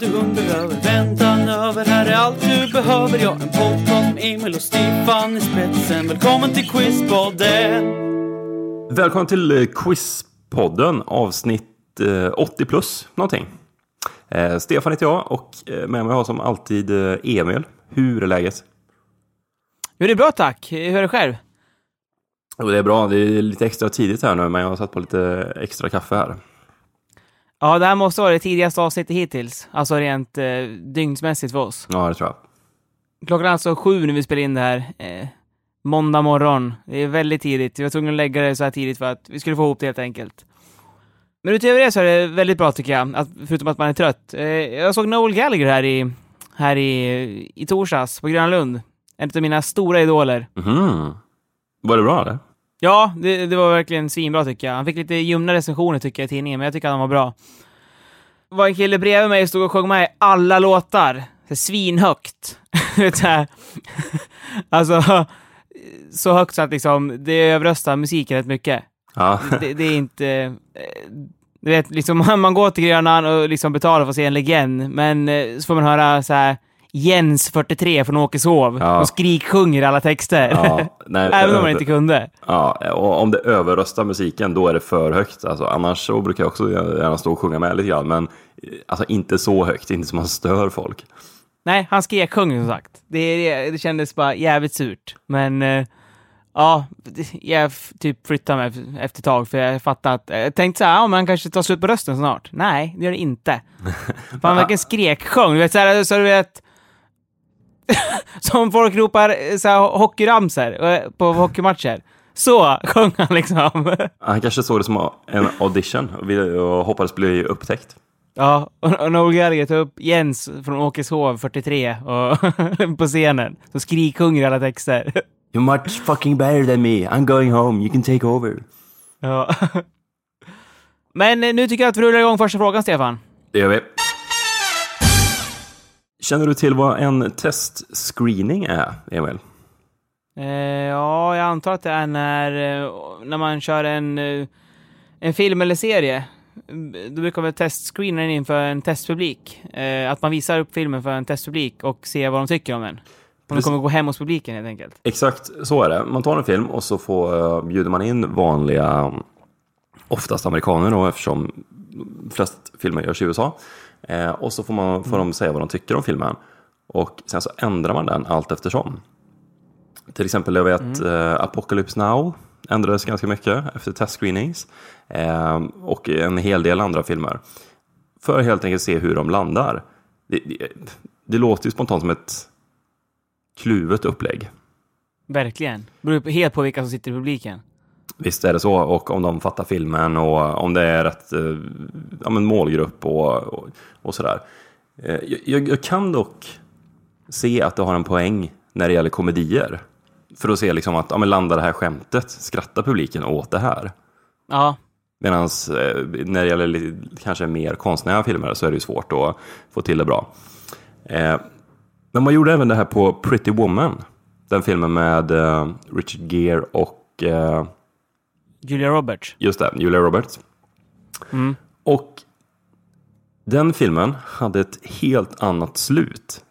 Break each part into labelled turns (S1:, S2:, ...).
S1: du undrar över, väntan över, här är allt du behöver. Ja, en podcast med Emil och Stefan i spetsen. Välkommen till Quizpodden!
S2: Välkommen till eh, Quizpodden, avsnitt eh, 80 plus någonting. Eh, Stefan heter jag och eh, med mig har som alltid eh, Emil. Hur är läget?
S3: Jo, det är bra tack. Hur är det själv?
S2: Jo, det är bra, det är lite extra tidigt här nu men jag har satt på lite extra kaffe här.
S3: Ja, det här måste vara det tidigaste avsnittet hittills. Alltså rent eh, dygnsmässigt för oss.
S2: Ja, det tror jag.
S3: Klockan är alltså sju när vi spelar in det här. Eh, måndag morgon. Det är väldigt tidigt. Vi var tvungna att lägga det så här tidigt för att vi skulle få ihop det helt enkelt. Men utöver det så är det väldigt bra tycker jag, att, förutom att man är trött. Eh, jag såg Noel Gallagher här i, här i, i torsdags på Gröna Lund. En av mina stora idoler.
S2: Mhm. Var det bra eller?
S3: Ja, det, det var verkligen svinbra tycker jag. Han fick lite ljumna recensioner tycker jag i tidningen, men jag tycker att han var bra. Det var en kille bredvid mig som stod och sjöng med i alla låtar. Så svinhögt. Alltså, så högt så att liksom, det överröstar musiken rätt mycket.
S2: Ja.
S3: Det, det är inte... eh, Du vet, liksom, man går till Grönan och liksom betalar för att se en legend, men eh, så får man höra så här Jens 43 från Åkeshov
S2: Ja.
S3: och skriksjunger alla texter.
S2: Ja, nej,
S3: Även om man inte kunde.
S2: Ja, och om det överröstar musiken då är det för högt. Alltså, annars så brukar jag också gärna stå och sjunga med lite grann, men alltså, inte så högt, inte som man stör folk.
S3: Nej, han skriksjöng som sagt. Det, det, det kändes bara jävligt surt. Men eh, ja, jag typ flyttade mig efter ett tag för jag fattade att, jag tänkte så här, ja men han kanske tar slut på rösten snart. Nej, det gör det inte. För han verkligen skriksjöng. Du vet, så, här, så du vet, som folk ropar eh, så här, hockeyramsor eh, på hockeymatcher. Så sjöng han liksom.
S2: Han kanske såg det som en audition och, hoppades bli upptäckt.
S3: Ja, och Noel Gallagher tar upp Jens från Åkeshov 43 och på scenen. Så skriksjunger alla texter.
S2: You're much fucking better than me. I'm going home. You can take over.
S3: Ja. Men eh, nu tycker jag att vi rullar igång första frågan, Stefan.
S2: Det gör vi. Känner du till vad en testscreening är, Emil?
S3: Eh, ja, jag antar att det är när, eh, när man kör en, eh, en film eller serie. Då brukar man testscreena den inför en testpublik. Eh, att man visar upp filmen för en testpublik och ser vad de tycker om den. Om
S2: Precis.
S3: kommer gå hem hos publiken helt enkelt.
S2: Exakt så är det. Man tar en film och så får, uh, bjuder man in vanliga, oftast amerikaner då, eftersom flest filmer görs i USA. Eh, och så får, man, får de säga vad de tycker om filmen. Och sen så ändrar man den allt eftersom. Till exempel, jag vet eh, Apocalypse Now ändrades ganska mycket efter testscreenings. Eh, och en hel del andra filmer. För att helt enkelt se hur de landar. Det, det, det låter ju spontant som ett kluvet upplägg.
S3: Verkligen. Beror helt på vilka som sitter i publiken.
S2: Visst är det så, och om de fattar filmen och om det är rätt eh, ja, men målgrupp och, och, och sådär. Eh, jag, jag kan dock se att det har en poäng när det gäller komedier. För att se liksom att, ja men landar det här skämtet? Skrattar publiken åt det här?
S3: Ja,
S2: Medan eh, när det gäller kanske mer konstnärliga filmer så är det ju svårt att få till det bra. Men man gjorde även det här på Pretty Woman. Den filmen med Richard Gere och
S3: Julia Roberts.
S2: Just det, Julia Roberts.
S3: Mm.
S2: Och den filmen hade ett helt annat slut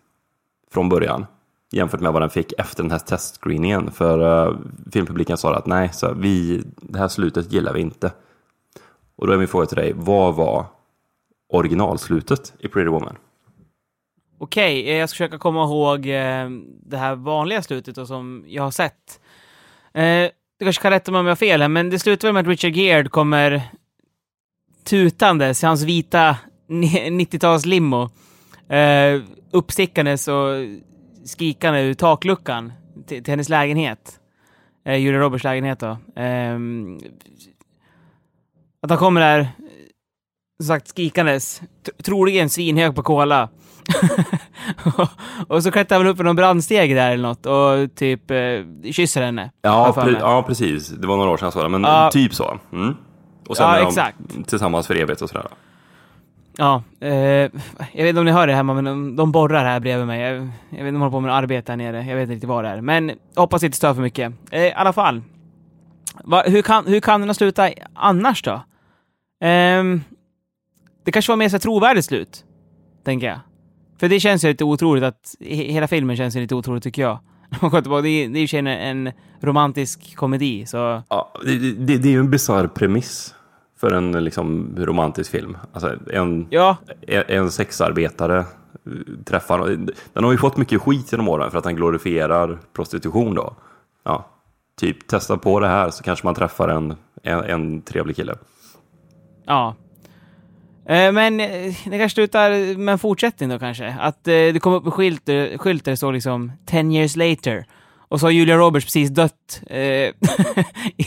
S2: från början jämfört med vad den fick efter den här testscreeningen. För uh, filmpubliken sa att nej, så vi, det här slutet gillar vi inte. Och då är min fråga till dig, vad var originalslutet i Pretty Woman?
S3: Okej, eh, jag ska försöka komma ihåg eh, det här vanliga slutet då, som jag har sett. Eh, du kanske kan rätta mig om jag har fel här, men det slutar väl med att Richard Gere kommer tutandes i hans vita 90-talslimo. Uh, eh, uppstickandes och skrikande ur takluckan till, till hennes lägenhet. Eh, Julia Roberts lägenhet då. Ehm, att han kommer där, som sagt skrikandes, troligen svinhög på cola. och så klättrar han upp för någon brandsteg där eller något och typ eh, kysser henne.
S2: Ja, pre- ja, precis. Det var några år sedan jag såg det, men
S3: Ja.
S2: typ så. Mm. Och sen
S3: Ja,
S2: är de
S3: exakt.
S2: tillsammans för evigt och sådär.
S3: Ja, eh, jag vet inte om ni hör det hemma, men de, de borrar här bredvid mig. Jag, jag vet inte om de håller på med arbete här nere. Jag vet inte riktigt vad det är. Men hoppas inte stör för mycket. Eh, I alla fall. Va, hur, kan, hur kan den ha slutat annars då? Ehm, det kanske var mer så trovärdigt slut, tänker jag. För det känns ju lite otroligt att, he, hela filmen känns ju lite otroligt tycker jag. Det är ju en, en romantisk komedi, så...
S2: Ja, det, det, det är ju en bisarr premiss för en liksom, romantisk film. Alltså, en,
S3: Ja,
S2: en, en sexarbetare eh, träffar... Den har ju fått mycket skit genom åren för att den glorifierar prostitution då. Ja, typ testa på det här så kanske man träffar en, en, en trevlig kille.
S3: Ja. Eh, men eh, det kanske slutar med en fortsättning då kanske. Att eh, det kom upp en skylt, eh, skylt där det står liksom 10 years later. Och så har Julia Roberts precis dött. Eh,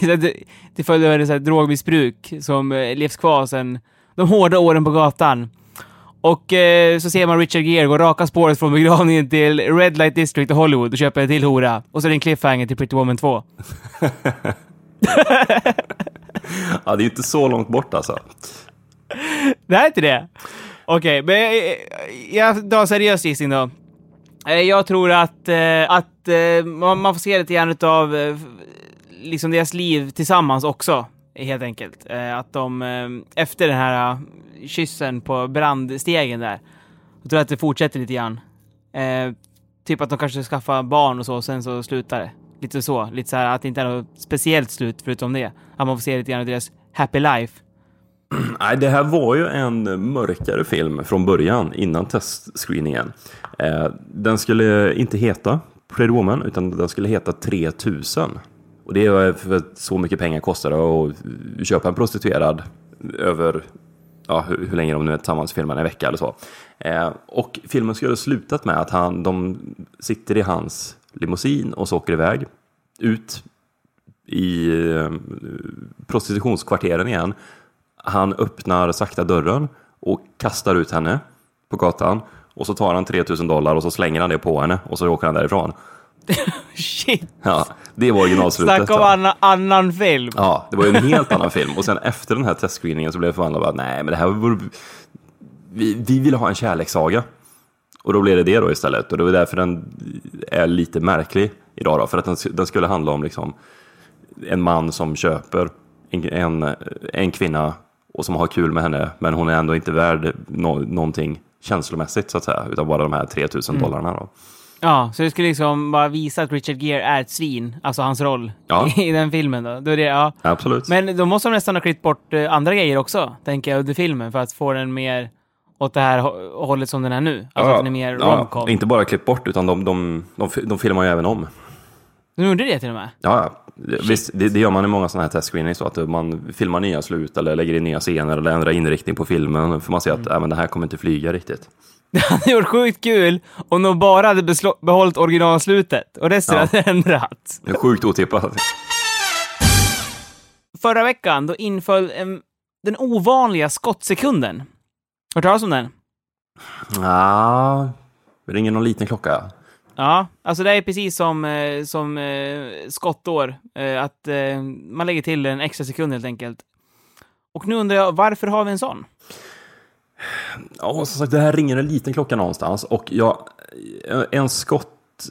S3: till följd av hennes drogmissbruk som eh, levs kvar sedan de hårda åren på gatan. Och eh, så ser man Richard Gere gå raka spåret från begravningen till Red Light District i Hollywood och köpa en till hora. Och så är det en cliffhanger till Pretty Woman 2.
S2: Ja, det är ju inte så långt bort alltså.
S3: Det är inte det? Okej, men jag, jag drar en seriös gissning då. Eh, jag tror att, eh, att eh, man får se lite grann av liksom deras liv tillsammans också, helt enkelt. Att de, efter den här kyssen på brandstegen där, jag tror att det fortsätter lite grann. Typ att de kanske skaffar barn och så, och sen så slutar det. Lite så. Lite så här att det inte är något speciellt slut förutom det. Att man får se lite grann av deras happy life.
S2: Nej, det här var ju en mörkare film från början, innan testscreeningen. Eh, den skulle inte heta Pretty Woman, utan den skulle heta 3000. Och det är för att så mycket pengar kostar det att köpa en prostituerad över ja, hur, hur länge de nu är tillsammans, filmen en vecka eller så. Eh, och filmen skulle ha slutat med att han, de sitter i hans limousin och så åker iväg ut i eh, prostitutionskvarteren igen. Han öppnar sakta dörren och kastar ut henne på gatan. Och så tar han 3000 dollar och så slänger han det på henne och så åker han därifrån.
S3: Shit!
S2: Ja, det var originalslutet.
S3: Snacka om
S2: då.
S3: annan, annan film.
S2: Ja, det var ju en helt annan film. Och sen efter den här testscreeningen så blev jag förvandlad. Bara, Nej, men det här vore... Vi, vi vill ha en kärlekssaga. Och då blev det det då istället. Och det var därför den är lite märklig idag då. För att den, den skulle handla om liksom en man som köper en, en, en kvinna och som har kul med henne. Men hon är ändå inte värd no, någonting känslomässigt så att säga. Utan bara de här 3000 dollarna då.
S3: Ja, så det skulle liksom bara visa att Richard Gere är ett svin, alltså hans roll
S2: Ja.
S3: i den filmen då. då är det, ja.
S2: Absolut.
S3: Men då måste de nästan ha klippt bort eh, andra grejer också, tänker jag, under filmen för att få den mer åt det här hå- hållet som den är nu. Alltså att den är mer romcom.
S2: inte bara klippt bort utan de, de, de, de filmar ju även om.
S3: De gjorde det till och med?
S2: Ja, visst, det, det gör man i många sådana här testscreenings, så att man filmar nya slut eller lägger in nya scener eller ändrar inriktning på filmen. För man ser att äh, men det här kommer inte flyga riktigt.
S3: Det hade varit sjukt kul om de bara hade behållit originalslutet och resten
S2: Ja.
S3: hade ändrats.
S2: Det är sjukt otippat.
S3: Förra veckan, då inföll en, den ovanliga skottsekunden. Hört talas om den?
S2: Ja, det ringer någon liten klocka.
S3: Ja, alltså det är precis som, eh, som eh, skottår. Eh, att man lägger till en extra sekund helt enkelt. Och nu undrar jag, varför har vi en sån?
S2: Ja, som sagt, det här ringer en liten klocka någonstans. Och ja, en skott,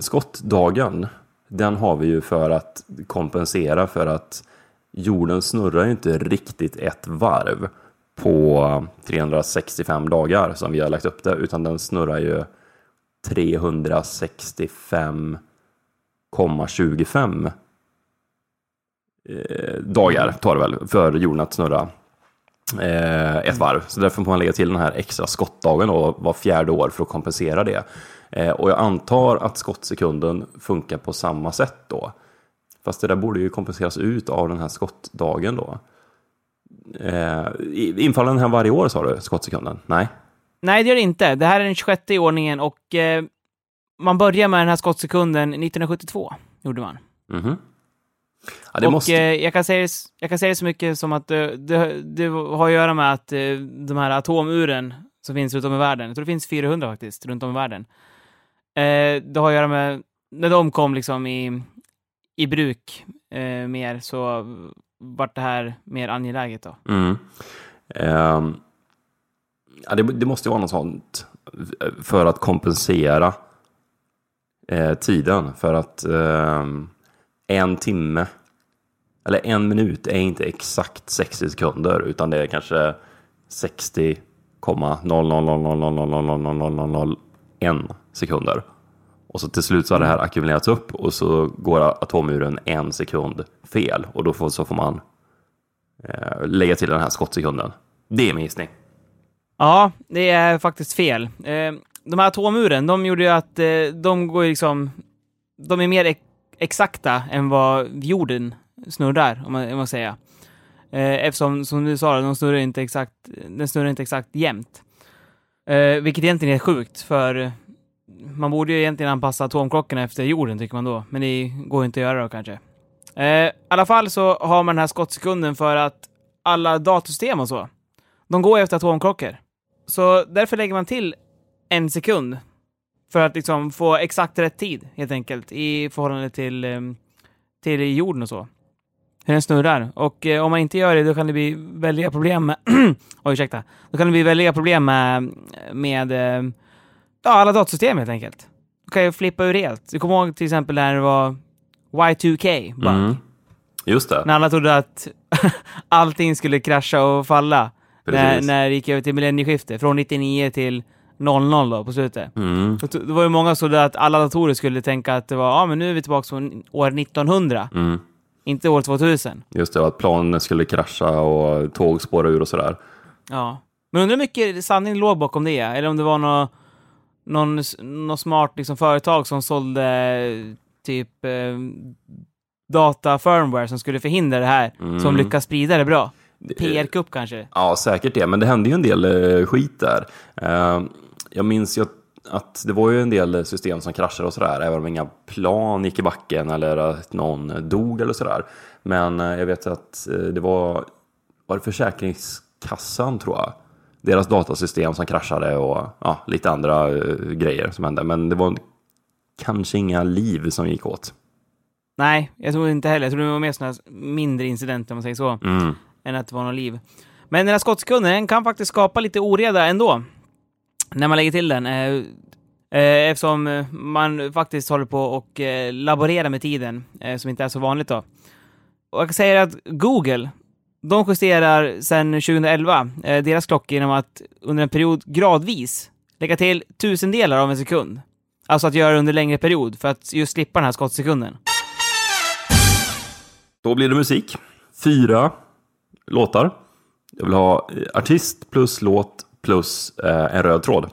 S2: skottdagen, den har vi ju för att kompensera för att jorden snurrar ju inte riktigt ett varv på 365 dagar som vi har lagt upp det, utan den snurrar ju 365,25 eh, dagar tar det väl för jorden att snurra eh, ett varv. Så därför får man lägga till den här extra skottdagen då, var fjärde år för att kompensera det. Eh, och jag antar att skottsekunden funkar på samma sätt då. Fast det där borde ju kompenseras ut av den här skottdagen då. Eh, infaller den här varje år sa du, skottsekunden? Nej?
S3: Nej, det gör det inte. Det här är den 26 i ordningen och eh, man börjar med den här skottsekunden 1972, gjorde man.
S2: Mhm. Ja, det
S3: och
S2: måste...
S3: eh, jag, kan säga, det- jag kan säga det så mycket som att det, det, det har att göra med att eh, de här atomuren som finns runt om i världen, jag tror det finns 400 faktiskt, runt om i världen. Eh, det har att göra med, när de kom liksom i, i bruk eh, mer så vart det här mer angeläget då.
S2: Mm. Ehm, ja, det, det måste ju vara något sånt för att kompensera eh, tiden. För att eh, en timme eller en minut är inte exakt 60 sekunder utan det är kanske 60,00000000001 sekunder. Och så till slut så har det här ackumulerats upp och så går atomuren en sekund fel och då får, så får man eh, lägga till den här skottsekunden. Det är min gissning.
S3: Ja, det är faktiskt fel. Eh, de här atomuren, de gjorde ju att eh, de går ju liksom... De är mer exakta än vad jorden snurrar, om man, om man säger. Eh, eftersom, som du sa, de snurrar inte exakt, den snurrar inte exakt jämnt. Eh, vilket egentligen är sjukt, för man borde ju egentligen anpassa atomklockorna efter jorden, tycker man då. Men det går ju inte att göra då kanske. Eh, I alla fall så har man den här skottsekunden för att alla datorsystem och så, de går efter atomklockor. Så därför lägger man till en sekund för att liksom få exakt rätt tid, helt enkelt, i förhållande till, eh, till jorden och så. Hur den snurrar. Och eh, om man inte gör det, då kan det bli väldiga problem med... Oj, ursäkta. Då kan det bli väldiga problem med, med eh, ja, alla datorsystem, helt enkelt. Du kan ju flippa ur helt. Du kommer ihåg till exempel när det var Y2K, bug.
S2: Mm. Just det.
S3: När alla trodde att allting skulle krascha och falla. När, när det gick över till millennieskiftet, från 99 till 00 då, på slutet.
S2: Mm.
S3: Och Det var ju många som trodde att alla datorer skulle tänka att det var, ja men nu är vi tillbaka från år 1900,
S2: Mm.
S3: inte år 2000.
S2: Just det, att planen skulle krascha och tåg spåra ur och sådär.
S3: Ja. Men undrar hur mycket sanning låg bakom det, eller om det var nå någon, någon smart liksom, företag som sålde typ eh, data firmware som skulle förhindra det här,
S2: Mm.
S3: som lyckas sprida det bra. PR-kupp kanske?
S2: Ja, säkert det, men det hände ju en del eh, skit där. Eh, jag minns ju att, det var ju en del system som kraschade och sådär, även om inga plan gick i backen eller att någon dog eller sådär. Men eh, jag vet att det var, var det Försäkringskassan tror jag, deras datasystem som kraschade och ja, lite andra grejer som hände. Men det var kanske inga liv som gick åt.
S3: Nej, jag tror inte heller. Jag tror det var mer sådana mindre incidenter, om man säger så,
S2: Mm
S3: än att det var något liv. Men den här skottsekunden, den kan faktiskt skapa lite oreda ändå. När man lägger till den. Eh, eh, eftersom eh, man faktiskt håller på och eh, laborerar med tiden, eh, som inte är så vanligt då. Och jag kan säga att Google, de justerar sedan 2011 eh, deras klockor genom att under en period gradvis lägga till tusendelar av en sekund. Alltså att göra det under längre period för att just slippa den här skottsekunden.
S2: Då blir det musik. Fyra låtar. Jag vill ha eh, artist plus låt plus eh, en röd tråd.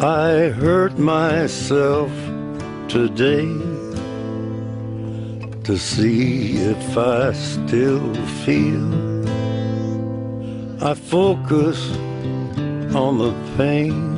S4: I hurt myself today to see if I still feel. I focus on the pain.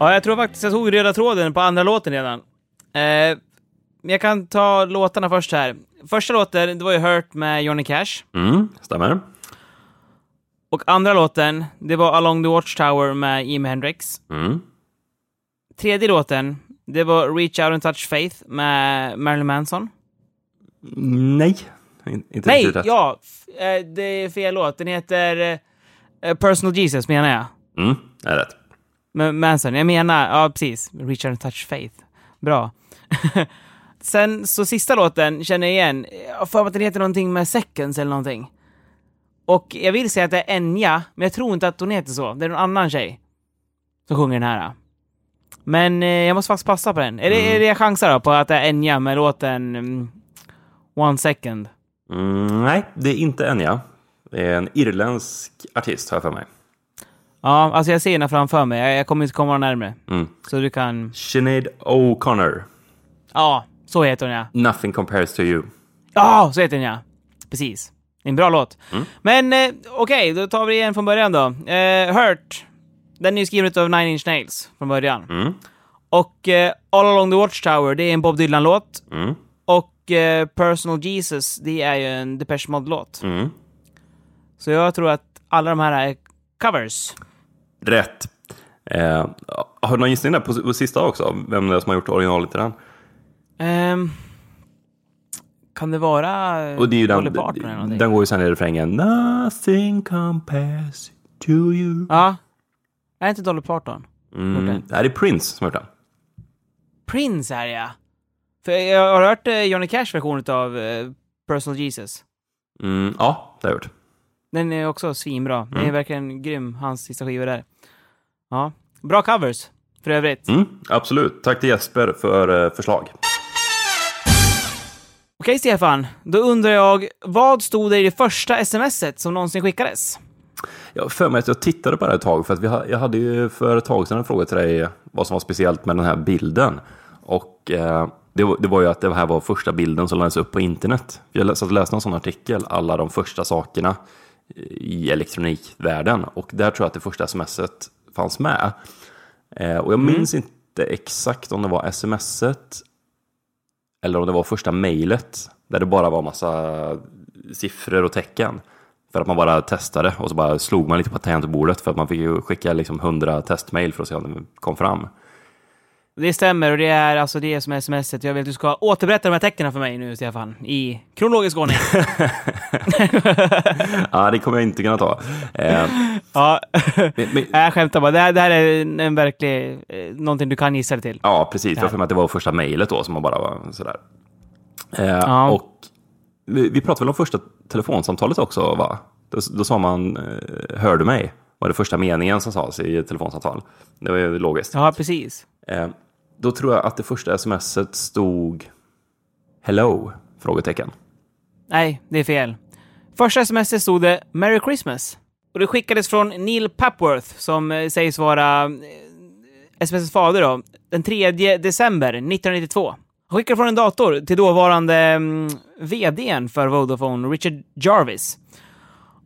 S3: Ja, jag tror faktiskt jag tog röda tråden på andra låten redan. Eh, jag kan ta låtarna först här. Första låten, det var ju Hurt med Johnny Cash.
S2: Mm, stämmer.
S3: Och andra låten, det var Along the Watchtower med Jimi Hendrix.
S2: Mm.
S3: Tredje låten, det var Reach Out and Touch Faith med Marilyn Manson.
S2: Nej, In- inte
S3: Nej,
S2: riktigt rätt.
S3: ja, eh, det är fel låt. Den heter eh, Personal Jesus, menar jag.
S2: Mm, är rätt.
S3: Men Manson, jag menar, ja precis. Reach and Touch Faith. Bra. Sen så sista låten känner jag igen. Jag har för mig att den heter någonting med Seconds eller någonting. Och jag vill säga att det är Enya, men jag tror inte att hon heter så. Det är någon annan tjej som sjunger den här. Men eh, jag måste faktiskt passa på den. Är, det, är det jag chansar då på att det är Enya med låten mm, One Second?
S2: Mm, nej, det är inte Enya. Det är en irländsk artist, har jag för mig.
S3: Ja, alltså jag ser henne framför mig. Jag, jag kommer inte komma närmare.
S2: Mm.
S3: Så du kan...
S2: Sinead O'Connor.
S3: Ja, så heter hon ja.
S2: Nothing compares to you.
S3: Ja, så heter den ja. Precis. En bra låt.
S2: Mm.
S3: Men eh, okej, då tar vi igen från början då. Eh, Hurt. Den är ju skriven av Nine Inch Nails från början.
S2: Mm.
S3: Och eh, All Along the Watchtower, det är en Bob Dylan-låt.
S2: Mm.
S3: Och eh, Personal Jesus, det är ju en Depeche Mode-låt.
S2: Mm.
S3: Så jag tror att alla de här är covers.
S2: Rätt. Eh, har du någon gissning där på, på sista också? Vem det är som har gjort originalet till den?
S3: Ehm, kan det vara
S2: Och det är ju den,
S3: Parton eller någonting?
S2: den går ju sen i refrängen. Nothing compares to you.
S3: Ja. Är inte Dolly Parton?
S2: Mm.
S3: den.
S2: Det här är Prince som har gjort den.
S3: Prince är det ja. För jag har hört eh, Johnny Cash version av eh, Personal Jesus.
S2: Mm, ja, det har jag gjort.
S3: Den är också svinbra. Den är
S2: Mm.
S3: verkligen grym, hans sista skiva där. Ja. Bra covers, för övrigt.
S2: Mm, absolut. Tack till Jesper för eh, förslag.
S3: Okej Stefan, då undrar jag, vad stod det i det första smset som någonsin skickades?
S2: Jag har för mig att jag tittade på det ett tag, för att vi jag hade ju för ett tag sedan en fråga till dig vad som var speciellt med den här bilden. Och eh, det, var, det var ju att det här var första bilden som lades upp på internet. Jag läste, jag läste en sån artikel, alla de första sakerna i elektronikvärlden. Och där tror jag att det första smset fanns med. Eh, och jag minns inte exakt om det var smset eller om det var första mejlet där det bara var massa siffror och tecken. För att man bara testade och så bara slog man lite på tangentbordet för att man fick ju skicka liksom 100 testmail för att se om det kom fram.
S3: Det stämmer och det är alltså det som är smset. Jag vill att du ska återberätta de här tecknen för mig nu Stefan, i kronologisk ordning.
S2: Ja, det kommer jag inte kunna ta. Eh,
S3: ja,
S2: men, men,
S3: jag skämtar bara. Det här, det här är en, verklig, eh, någonting du kan gissa dig till.
S2: ja, precis. Jag för mig att det var första mejlet då som man bara var sådär. Eh,
S3: Ja.
S2: Och vi, vi pratade väl om första telefonsamtalet också, va? Då, då sa man, eh, hör du mig? Var det första meningen som sades i ett telefonsamtal. Det var ju logiskt.
S3: Ja, precis.
S2: Eh, då tror jag att det första smset stod Hello? Frågetecken.
S3: Nej, det är fel. Första smset stod det Merry Christmas. Och det skickades från Neil Papworth, som eh, sägs vara eh, SMSs fader då, den 3 december 1992. Han skickade från en dator till dåvarande mm, VDn för Vodafone, Richard Jarvis.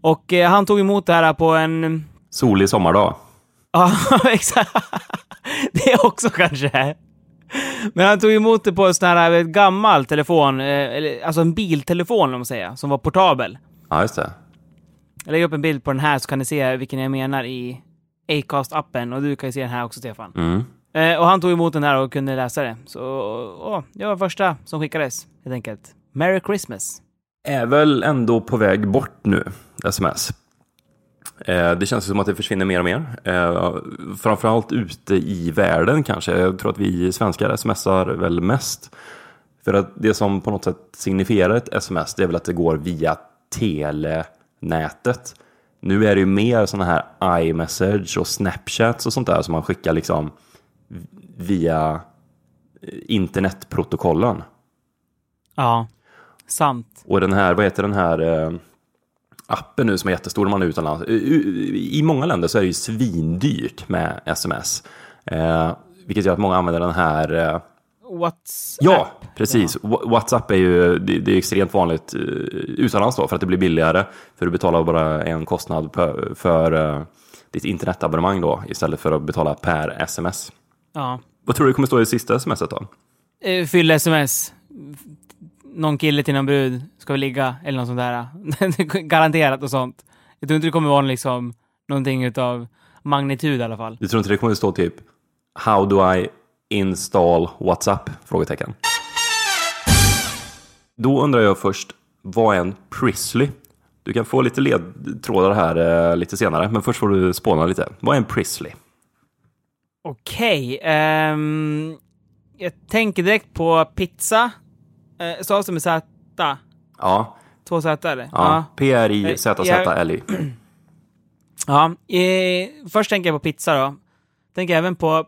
S3: Och eh, han tog emot det här på en...
S2: Solig sommardag.
S3: Ja, exakt. Det är också kanske. Men han tog emot det på en sån här eh, gammal telefon, eh, alltså en biltelefon om man säger, som var portabel.
S2: Ja, just det.
S3: Jag lägger upp en bild på den här så kan ni se vilken jag menar i Acast-appen och du kan ju se den här också Stefan.
S2: Mm.
S3: Eh, och han tog emot den här och kunde läsa det. Så åh, det var första som skickades helt enkelt. Merry Christmas.
S2: Är väl ändå på väg bort nu, sms. Eh, det känns som att det försvinner mer och mer. Eh, framförallt ute i världen kanske. Jag tror att vi svenskar smsar väl mest. För att det som på något sätt signifierar ett sms, det är väl att det går via telenätet. Nu är det ju mer sådana här iMessage och Snapchats och sånt där som man skickar liksom via internetprotokollen.
S3: Ja, sant.
S2: Och den här, vad heter den här eh, appen nu som är jättestor när man är utomlands. I, många länder så är det ju svindyrt med sms. Eh, vilket gör att många använder den här eh,
S3: What's
S2: Ja, precis. Wha- WhatsApp är ju det, det är extremt vanligt eh, utomlands då, för att det blir billigare. För du betalar bara en kostnad för, för eh, ditt internetabonnemang då, istället för att betala per sms.
S3: Ja.
S2: Vad tror du kommer stå i sista smset då?
S3: Eh, Fyll sms. Någon kille till någon brud ska vi ligga, eller något sånt där. Garanterat och sånt. Jag tror inte det kommer vara liksom någonting utav magnitud i alla fall.
S2: Du tror inte det kommer stå typ How do I install WhatsApp? Frågetecken. Då undrar jag först, vad är en Prisley? Du kan få lite ledtrådar här eh, lite senare, men först får du spåna lite. Vad är en Prisley?
S3: Okej. ehm, jag tänker direkt på pizza. Uh, Stavas det med Z?
S2: Ja,
S3: Två Z eller?
S2: ja. P-R-I-Z-Z-L-Y.
S3: Ja, eh, först tänker jag på pizza då. Tänker även på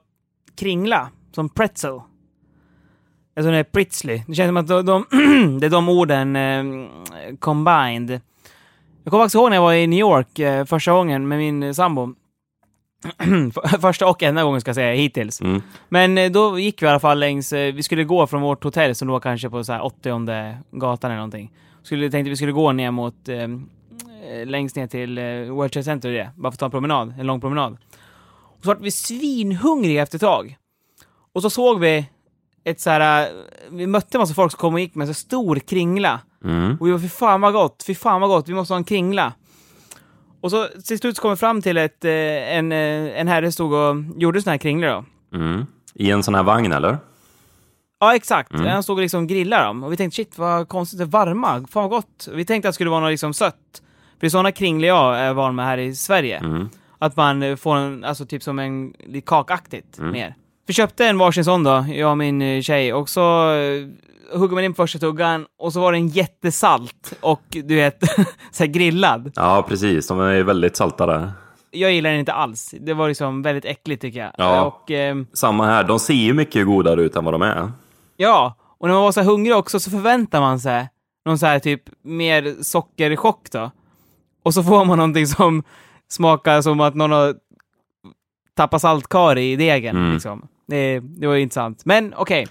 S3: kringla, som pretzel. Alltså det är pritzly. Det känns som att de, de det är de orden eh, combined. Jag kommer faktiskt ihåg när jag var i New York eh, första gången med min eh, sambo. första och enda gången ska jag säga hittills.
S2: Mm.
S3: Men eh, då gick vi i alla fall längs, eh, vi skulle gå från vårt hotell som låg kanske på så här 80 gatan eller någonting. Skulle, tänkte vi skulle gå ner mot, eh, eh, längst ner till eh, World Trade Center och det, bara för att ta en promenad, en lång promenad. Och så var vi svinhungriga efter ett tag. Och så såg vi ett så här, vi mötte en massa folk som kom och gick med en så stor kringla.
S2: Mm.
S3: Och vi var fy fan vad gott, fy fan vad gott, vi måste ha en kringla. Och så till slut så kom vi fram till ett, eh, en, eh, en herre stod och gjorde såna här kringlor då.
S2: Mm. I en sån här vagn eller?
S3: Ja, exakt.
S2: Mm.
S3: Han stod och liksom grillade dem. Och vi tänkte shit vad konstigt, det är varma. Fan vad gott. Vi tänkte att det skulle vara något liksom sött. För sådana kringlor jag är van med här i Sverige.
S2: Mm.
S3: Att man får en, alltså typ som en, lite kakaktigt
S2: Mm.
S3: mer. Vi köpte en varsin sån då, jag och min eh, tjej. Och så hugger man in första tuggan och så var den jättesalt och du vet, så grillad.
S2: Ja, precis. De är väldigt salta där.
S3: Jag gillar den inte alls. Det var liksom väldigt äckligt tycker jag.
S2: Ja.
S3: Och, ehm,
S2: Samma här. De ser ju mycket godare ut än vad de är.
S3: Ja, och när man var så hungrig också så förväntar man sig någon så här typ mer sockerchock då. Och så får man någonting som smakar som att någon har tappat saltkar i degen.
S2: Mm.
S3: Liksom. Det, det var ju intressant. Men okej,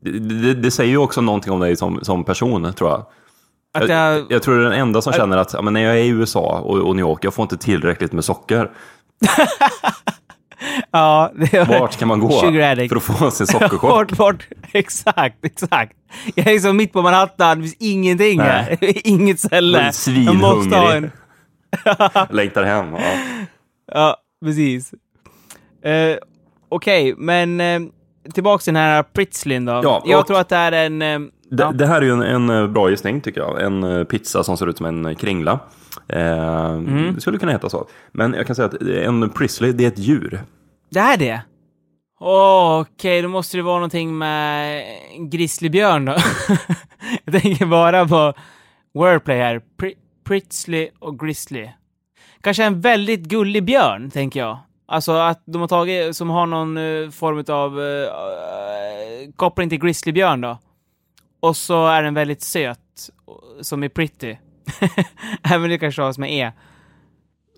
S2: Det, det, det säger ju också någonting om dig som, som person, tror jag.
S3: att
S2: Jag,
S3: jag...
S2: jag tror du är den enda som känner att ja, men när jag är i USA och, och New York, jag får inte tillräckligt med socker.
S3: Ja, det var...
S2: Vart kan man gå för att få sin sockerchock?
S3: Bort, bort. Exakt, exakt. Jag är liksom mitt på Manhattan, det finns ingenting här. Inget ställe. Jag måste ha en...
S2: Längtar hem. Ja.
S3: Ja, precis. Eh, Okej, men eh, tillbaks till den här Pritzlin då.
S2: Ja,
S3: jag tror att det är en... eh,
S2: Det,
S3: ja.
S2: det här är ju en, en eh, bra gissning tycker jag. En eh, pizza som ser ut som en kringla. Eh,
S3: Mm.
S2: Skulle kunna heta så. Men jag kan säga att en Prisley, det är ett djur.
S3: Det är det? Åh, Okej, då måste det vara någonting med grizzlybjörn då. jag tänker bara på wordplay här. Pri Pritzly och grizzly. Kanske en väldigt gullig björn, tänker jag. Alltså att de har tagit, som har någon eh, form av uh, koppling till grizzlybjörn då. Och så är den väldigt söt, som är pretty. Även det kanske stavas med E.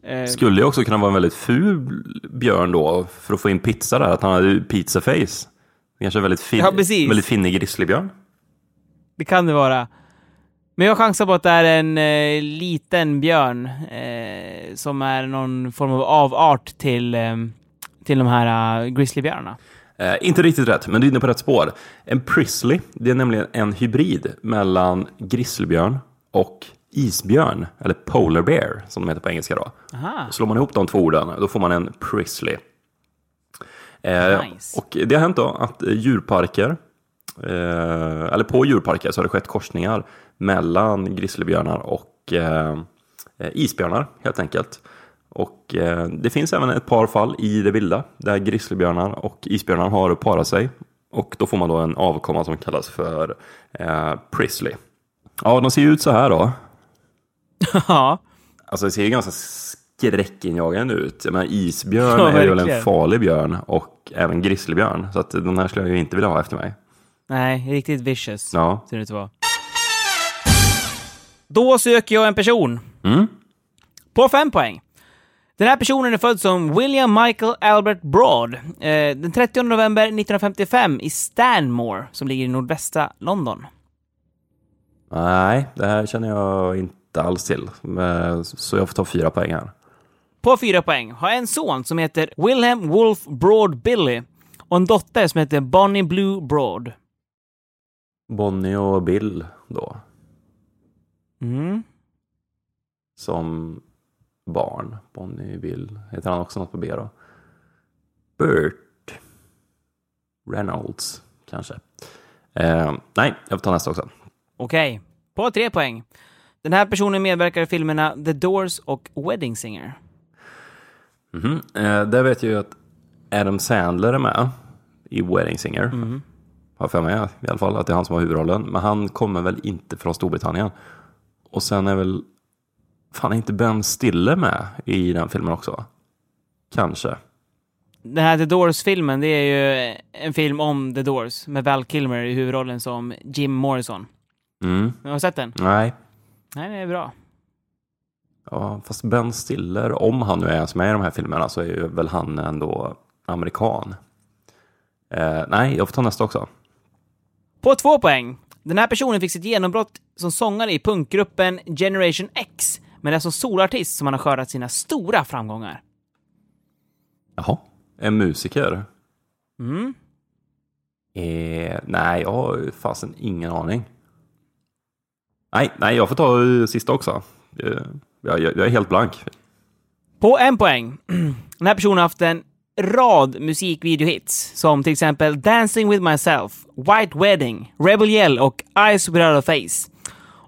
S3: Eh,
S2: Skulle ju också kunna vara en väldigt ful björn då, för att få in pizza där. Att han hade pizza face. Kanske en väldigt, fin,
S3: Ja,
S2: väldigt finnig grizzlybjörn.
S3: Det kan det vara. Men jag chansar på att det är en eh, liten björn eh, som är någon form av avart till, eh, till de här uh, grizzlybjörnarna.
S2: Eh, inte riktigt rätt, men du är inne på rätt spår. En Prisley, det är nämligen en hybrid mellan grizzlybjörn och isbjörn, eller polar bear som de heter på engelska då.
S3: Aha.
S2: Slår man ihop de två orden, då får man en Prisley. Eh,
S3: Nice.
S2: Och det har hänt då att djurparker, eller på djurparker så har det skett korsningar mellan grizzlybjörnar och eh, isbjörnar helt enkelt. Och eh, det finns även ett par fall i det vilda där grizzlybjörnar och isbjörnar har parat sig. Och då får man då en avkomma som kallas för eh, Prisley. Ja, de ser ju ut så här då.
S3: Ja,
S2: Alltså det ser ju ganska skräckinjagande ut. Jag menar, isbjörn
S3: Ja,
S2: är ju en farlig björn och även grizzlybjörn. Så att de här skulle jag ju inte vilja ha efter mig.
S3: nej, riktigt vicious.
S2: Ja.
S3: Ser det ut att vara. Då söker jag en person.
S2: Mm.
S3: På fem poäng. Den här personen är född som William Michael Albert Broad eh, den 30 november 1955 i Stanmore, som ligger i nordvästra London.
S2: Nej, det här känner jag inte alls till. Men- Så jag får ta fyra poäng här.
S3: På fyra poäng har en son som heter Wilhelm Wolf Broad Billy och en dotter som heter Bonnie Blue Broad.
S2: Bonnie och Bill då,
S3: Mm.
S2: som barn. Bonnie, Bill, heter han också något på B då? Burt Reynolds, kanske. Eh, nej, jag får ta nästa också.
S3: Okej, på tre poäng. Den här personen medverkar i filmerna The Doors och Wedding Singer.
S2: Mhm. Eh, där vet jag ju att Adam Sandler är med i Wedding Singer. Har jag för mig i alla fall, att det är han som har huvudrollen. Men han kommer väl inte från Storbritannien. Och sen är väl, fan är inte Ben Stiller med i den filmen också? Kanske.
S3: Den här The Doors-filmen, det är ju en film om The Doors med Val Kilmer i huvudrollen som Jim Morrison.
S2: Mm.
S3: Har du sett den?
S2: Nej,
S3: Nej, det är bra.
S2: ja, fast Ben Stiller, om han nu är ens med i de här filmerna så är ju väl han ändå amerikan. Eh, nej, jag får ta nästa också.
S3: På två poäng. Den här personen fick sitt genombrott som sångare i punkgruppen Generation X, men det är som solartist som han har skördat sina stora framgångar.
S2: Jaha, en musiker?
S3: Mm.
S2: Eh, nej, jag har fasen ingen aning. Nej, nej, jag får ta sista också. Eh, Jag, jag, jag är helt blank.
S3: På en poäng. Den här personen har haft en rad musikvideohits, som till exempel Dancing with myself, White Wedding, Rebel Yell och Eyes without a face.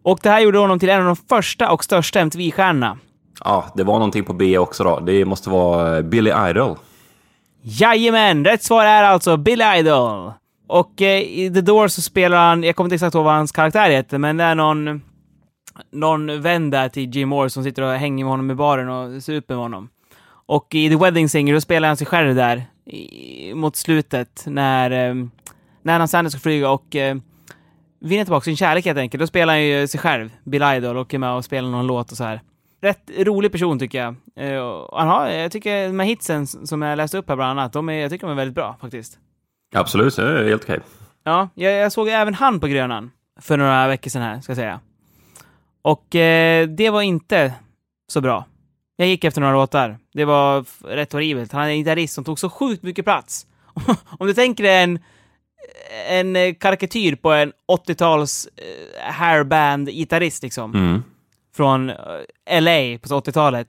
S3: Och det här gjorde honom till en av de första och största MTV-stjärnorna.
S2: Ja, det var någonting på B också då. Det måste vara eh, Billy Idol.
S3: Jajamän! Rätt svar är alltså Billy Idol. Och eh, i The Doors så spelar han, jag kommer inte exakt ihåg vad hans karaktär heter, men det är någon, någon vän där till Jim Moore som sitter och hänger med honom i baren och super med honom. Och i The Wedding Singer, då spelar han sig själv där i, mot slutet när, eh, när han Sanders ska flyga och eh, vinner tillbaka sin kärlek helt enkelt. Då spelar han ju sig själv, Bill Idol, och är med och spelar någon låt och så här. Rätt rolig person tycker jag. Eh, han har, jag tycker de här hitsen som jag läste upp här bland annat, de är, jag tycker de är väldigt bra faktiskt.
S2: Absolut, det är helt okej.
S3: Ja, jag, jag såg även han på Grönan för några veckor sedan här, ska jag säga. Och eh, det var inte så bra. Jag gick efter några låtar. Det var rätt horribelt. Han är en gitarrist som tog så sjukt mycket plats. Om du tänker dig en, en eh, karikatyr på en 80-tals eh, hairband-gitarrist liksom,
S2: Mm.
S3: från eh, LA på 80-talet.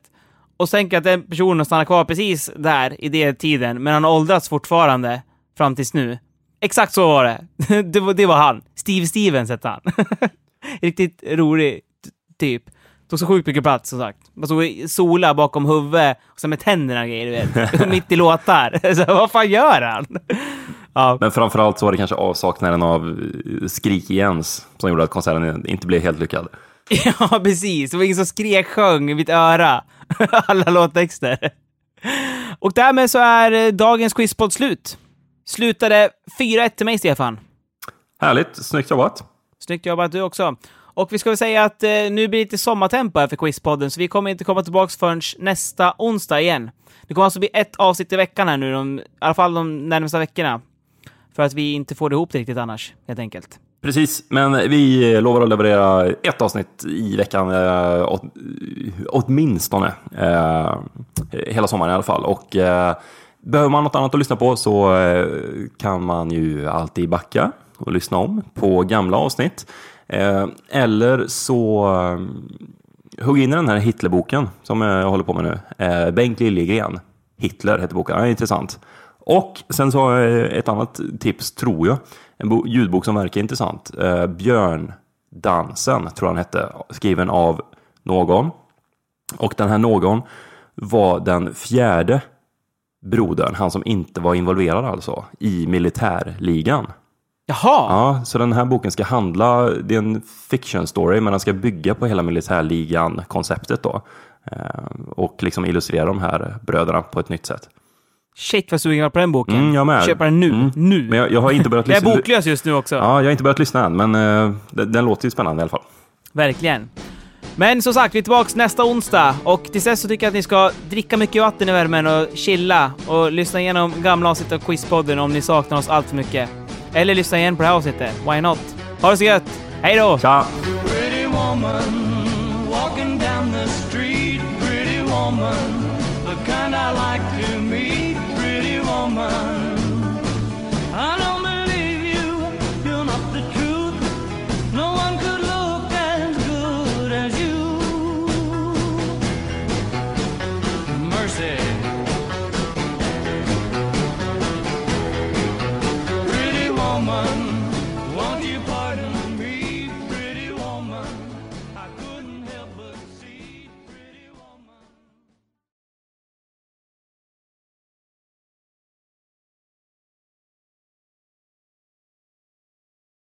S3: Och så tänker jag att den personen stannar kvar precis där i den tiden, men han har åldrats fortfarande fram tills nu. Exakt så var det. det, var, det var han. Steve Stevens hette han. Riktigt rolig typ. Tog så sjukt mycket plats som sagt. Man såg sola bakom huvudet, och sen med tänderna och grejer, du vet. Mitt i låtar. så, vad fan gör han? ja.
S2: Men framförallt så var det kanske avsaknaden av eh, Skrik Jens som gjorde att konserten inte blev helt lyckad.
S3: ja, precis. Det var ingen som skrek sjöng i mitt öra. Alla låttexter. Och därmed så är eh, dagens quizpodd slut. Slutade 4-1 till mig, Stefan.
S2: Härligt, snyggt jobbat.
S3: Snyggt jobbat du också. Och vi ska väl säga att eh, nu blir det lite sommartempo här för Quizpodden, så vi kommer inte komma tillbaka förrän nästa onsdag igen. Det kommer alltså bli ett avsnitt i veckan här nu, de, i alla fall de närmsta veckorna. För att vi inte får det ihop det riktigt annars, helt enkelt.
S2: Precis, men vi lovar att leverera ett avsnitt i veckan, eh, åt, åtminstone. Eh, hela sommaren i alla fall. Och eh, behöver man något annat att lyssna på så eh, kan man ju alltid backa och lyssna om på gamla avsnitt. Eh, eller så eh, hugg in i den här Hitlerboken som jag håller på med nu. Eh, Bengt Liljegren, Hitler heter boken. Ja, intressant. Och sen så har jag ett annat tips, tror jag. En ljudbok som verkar intressant. Eh, Björndansen, tror jag han hette. Skriven av någon. Och den här någon var den fjärde brodern, han som inte var involverad alltså, i militärligan.
S3: Jaha!
S2: Ja, så den här boken ska handla, det är en fiction story, men den ska bygga på hela militärligan-konceptet då. Eh, och liksom illustrera de här bröderna på ett nytt sätt.
S3: Shit vad sugen jag på den boken.
S2: Mm, jag med.
S3: Köpa den nu.
S2: Mm.
S3: Nu!
S2: Men jag, jag har inte börjat
S3: jag är boklös just nu också.
S2: Ja, jag har inte börjat lyssna än, men eh, den, den låter ju spännande i alla fall.
S3: Verkligen. Men som sagt, vi är tillbaka nästa onsdag och tills dess så tycker jag att ni ska dricka mycket vatten i värmen och chilla och lyssna igenom gamla avsnitt av Quizpodden om ni saknar oss allt för mycket. Eller lyssna igen på det här avsnittet. Why not? Ha det så gött! Hej då!
S5: Tja!
S6: the kind I like to meet, pretty woman.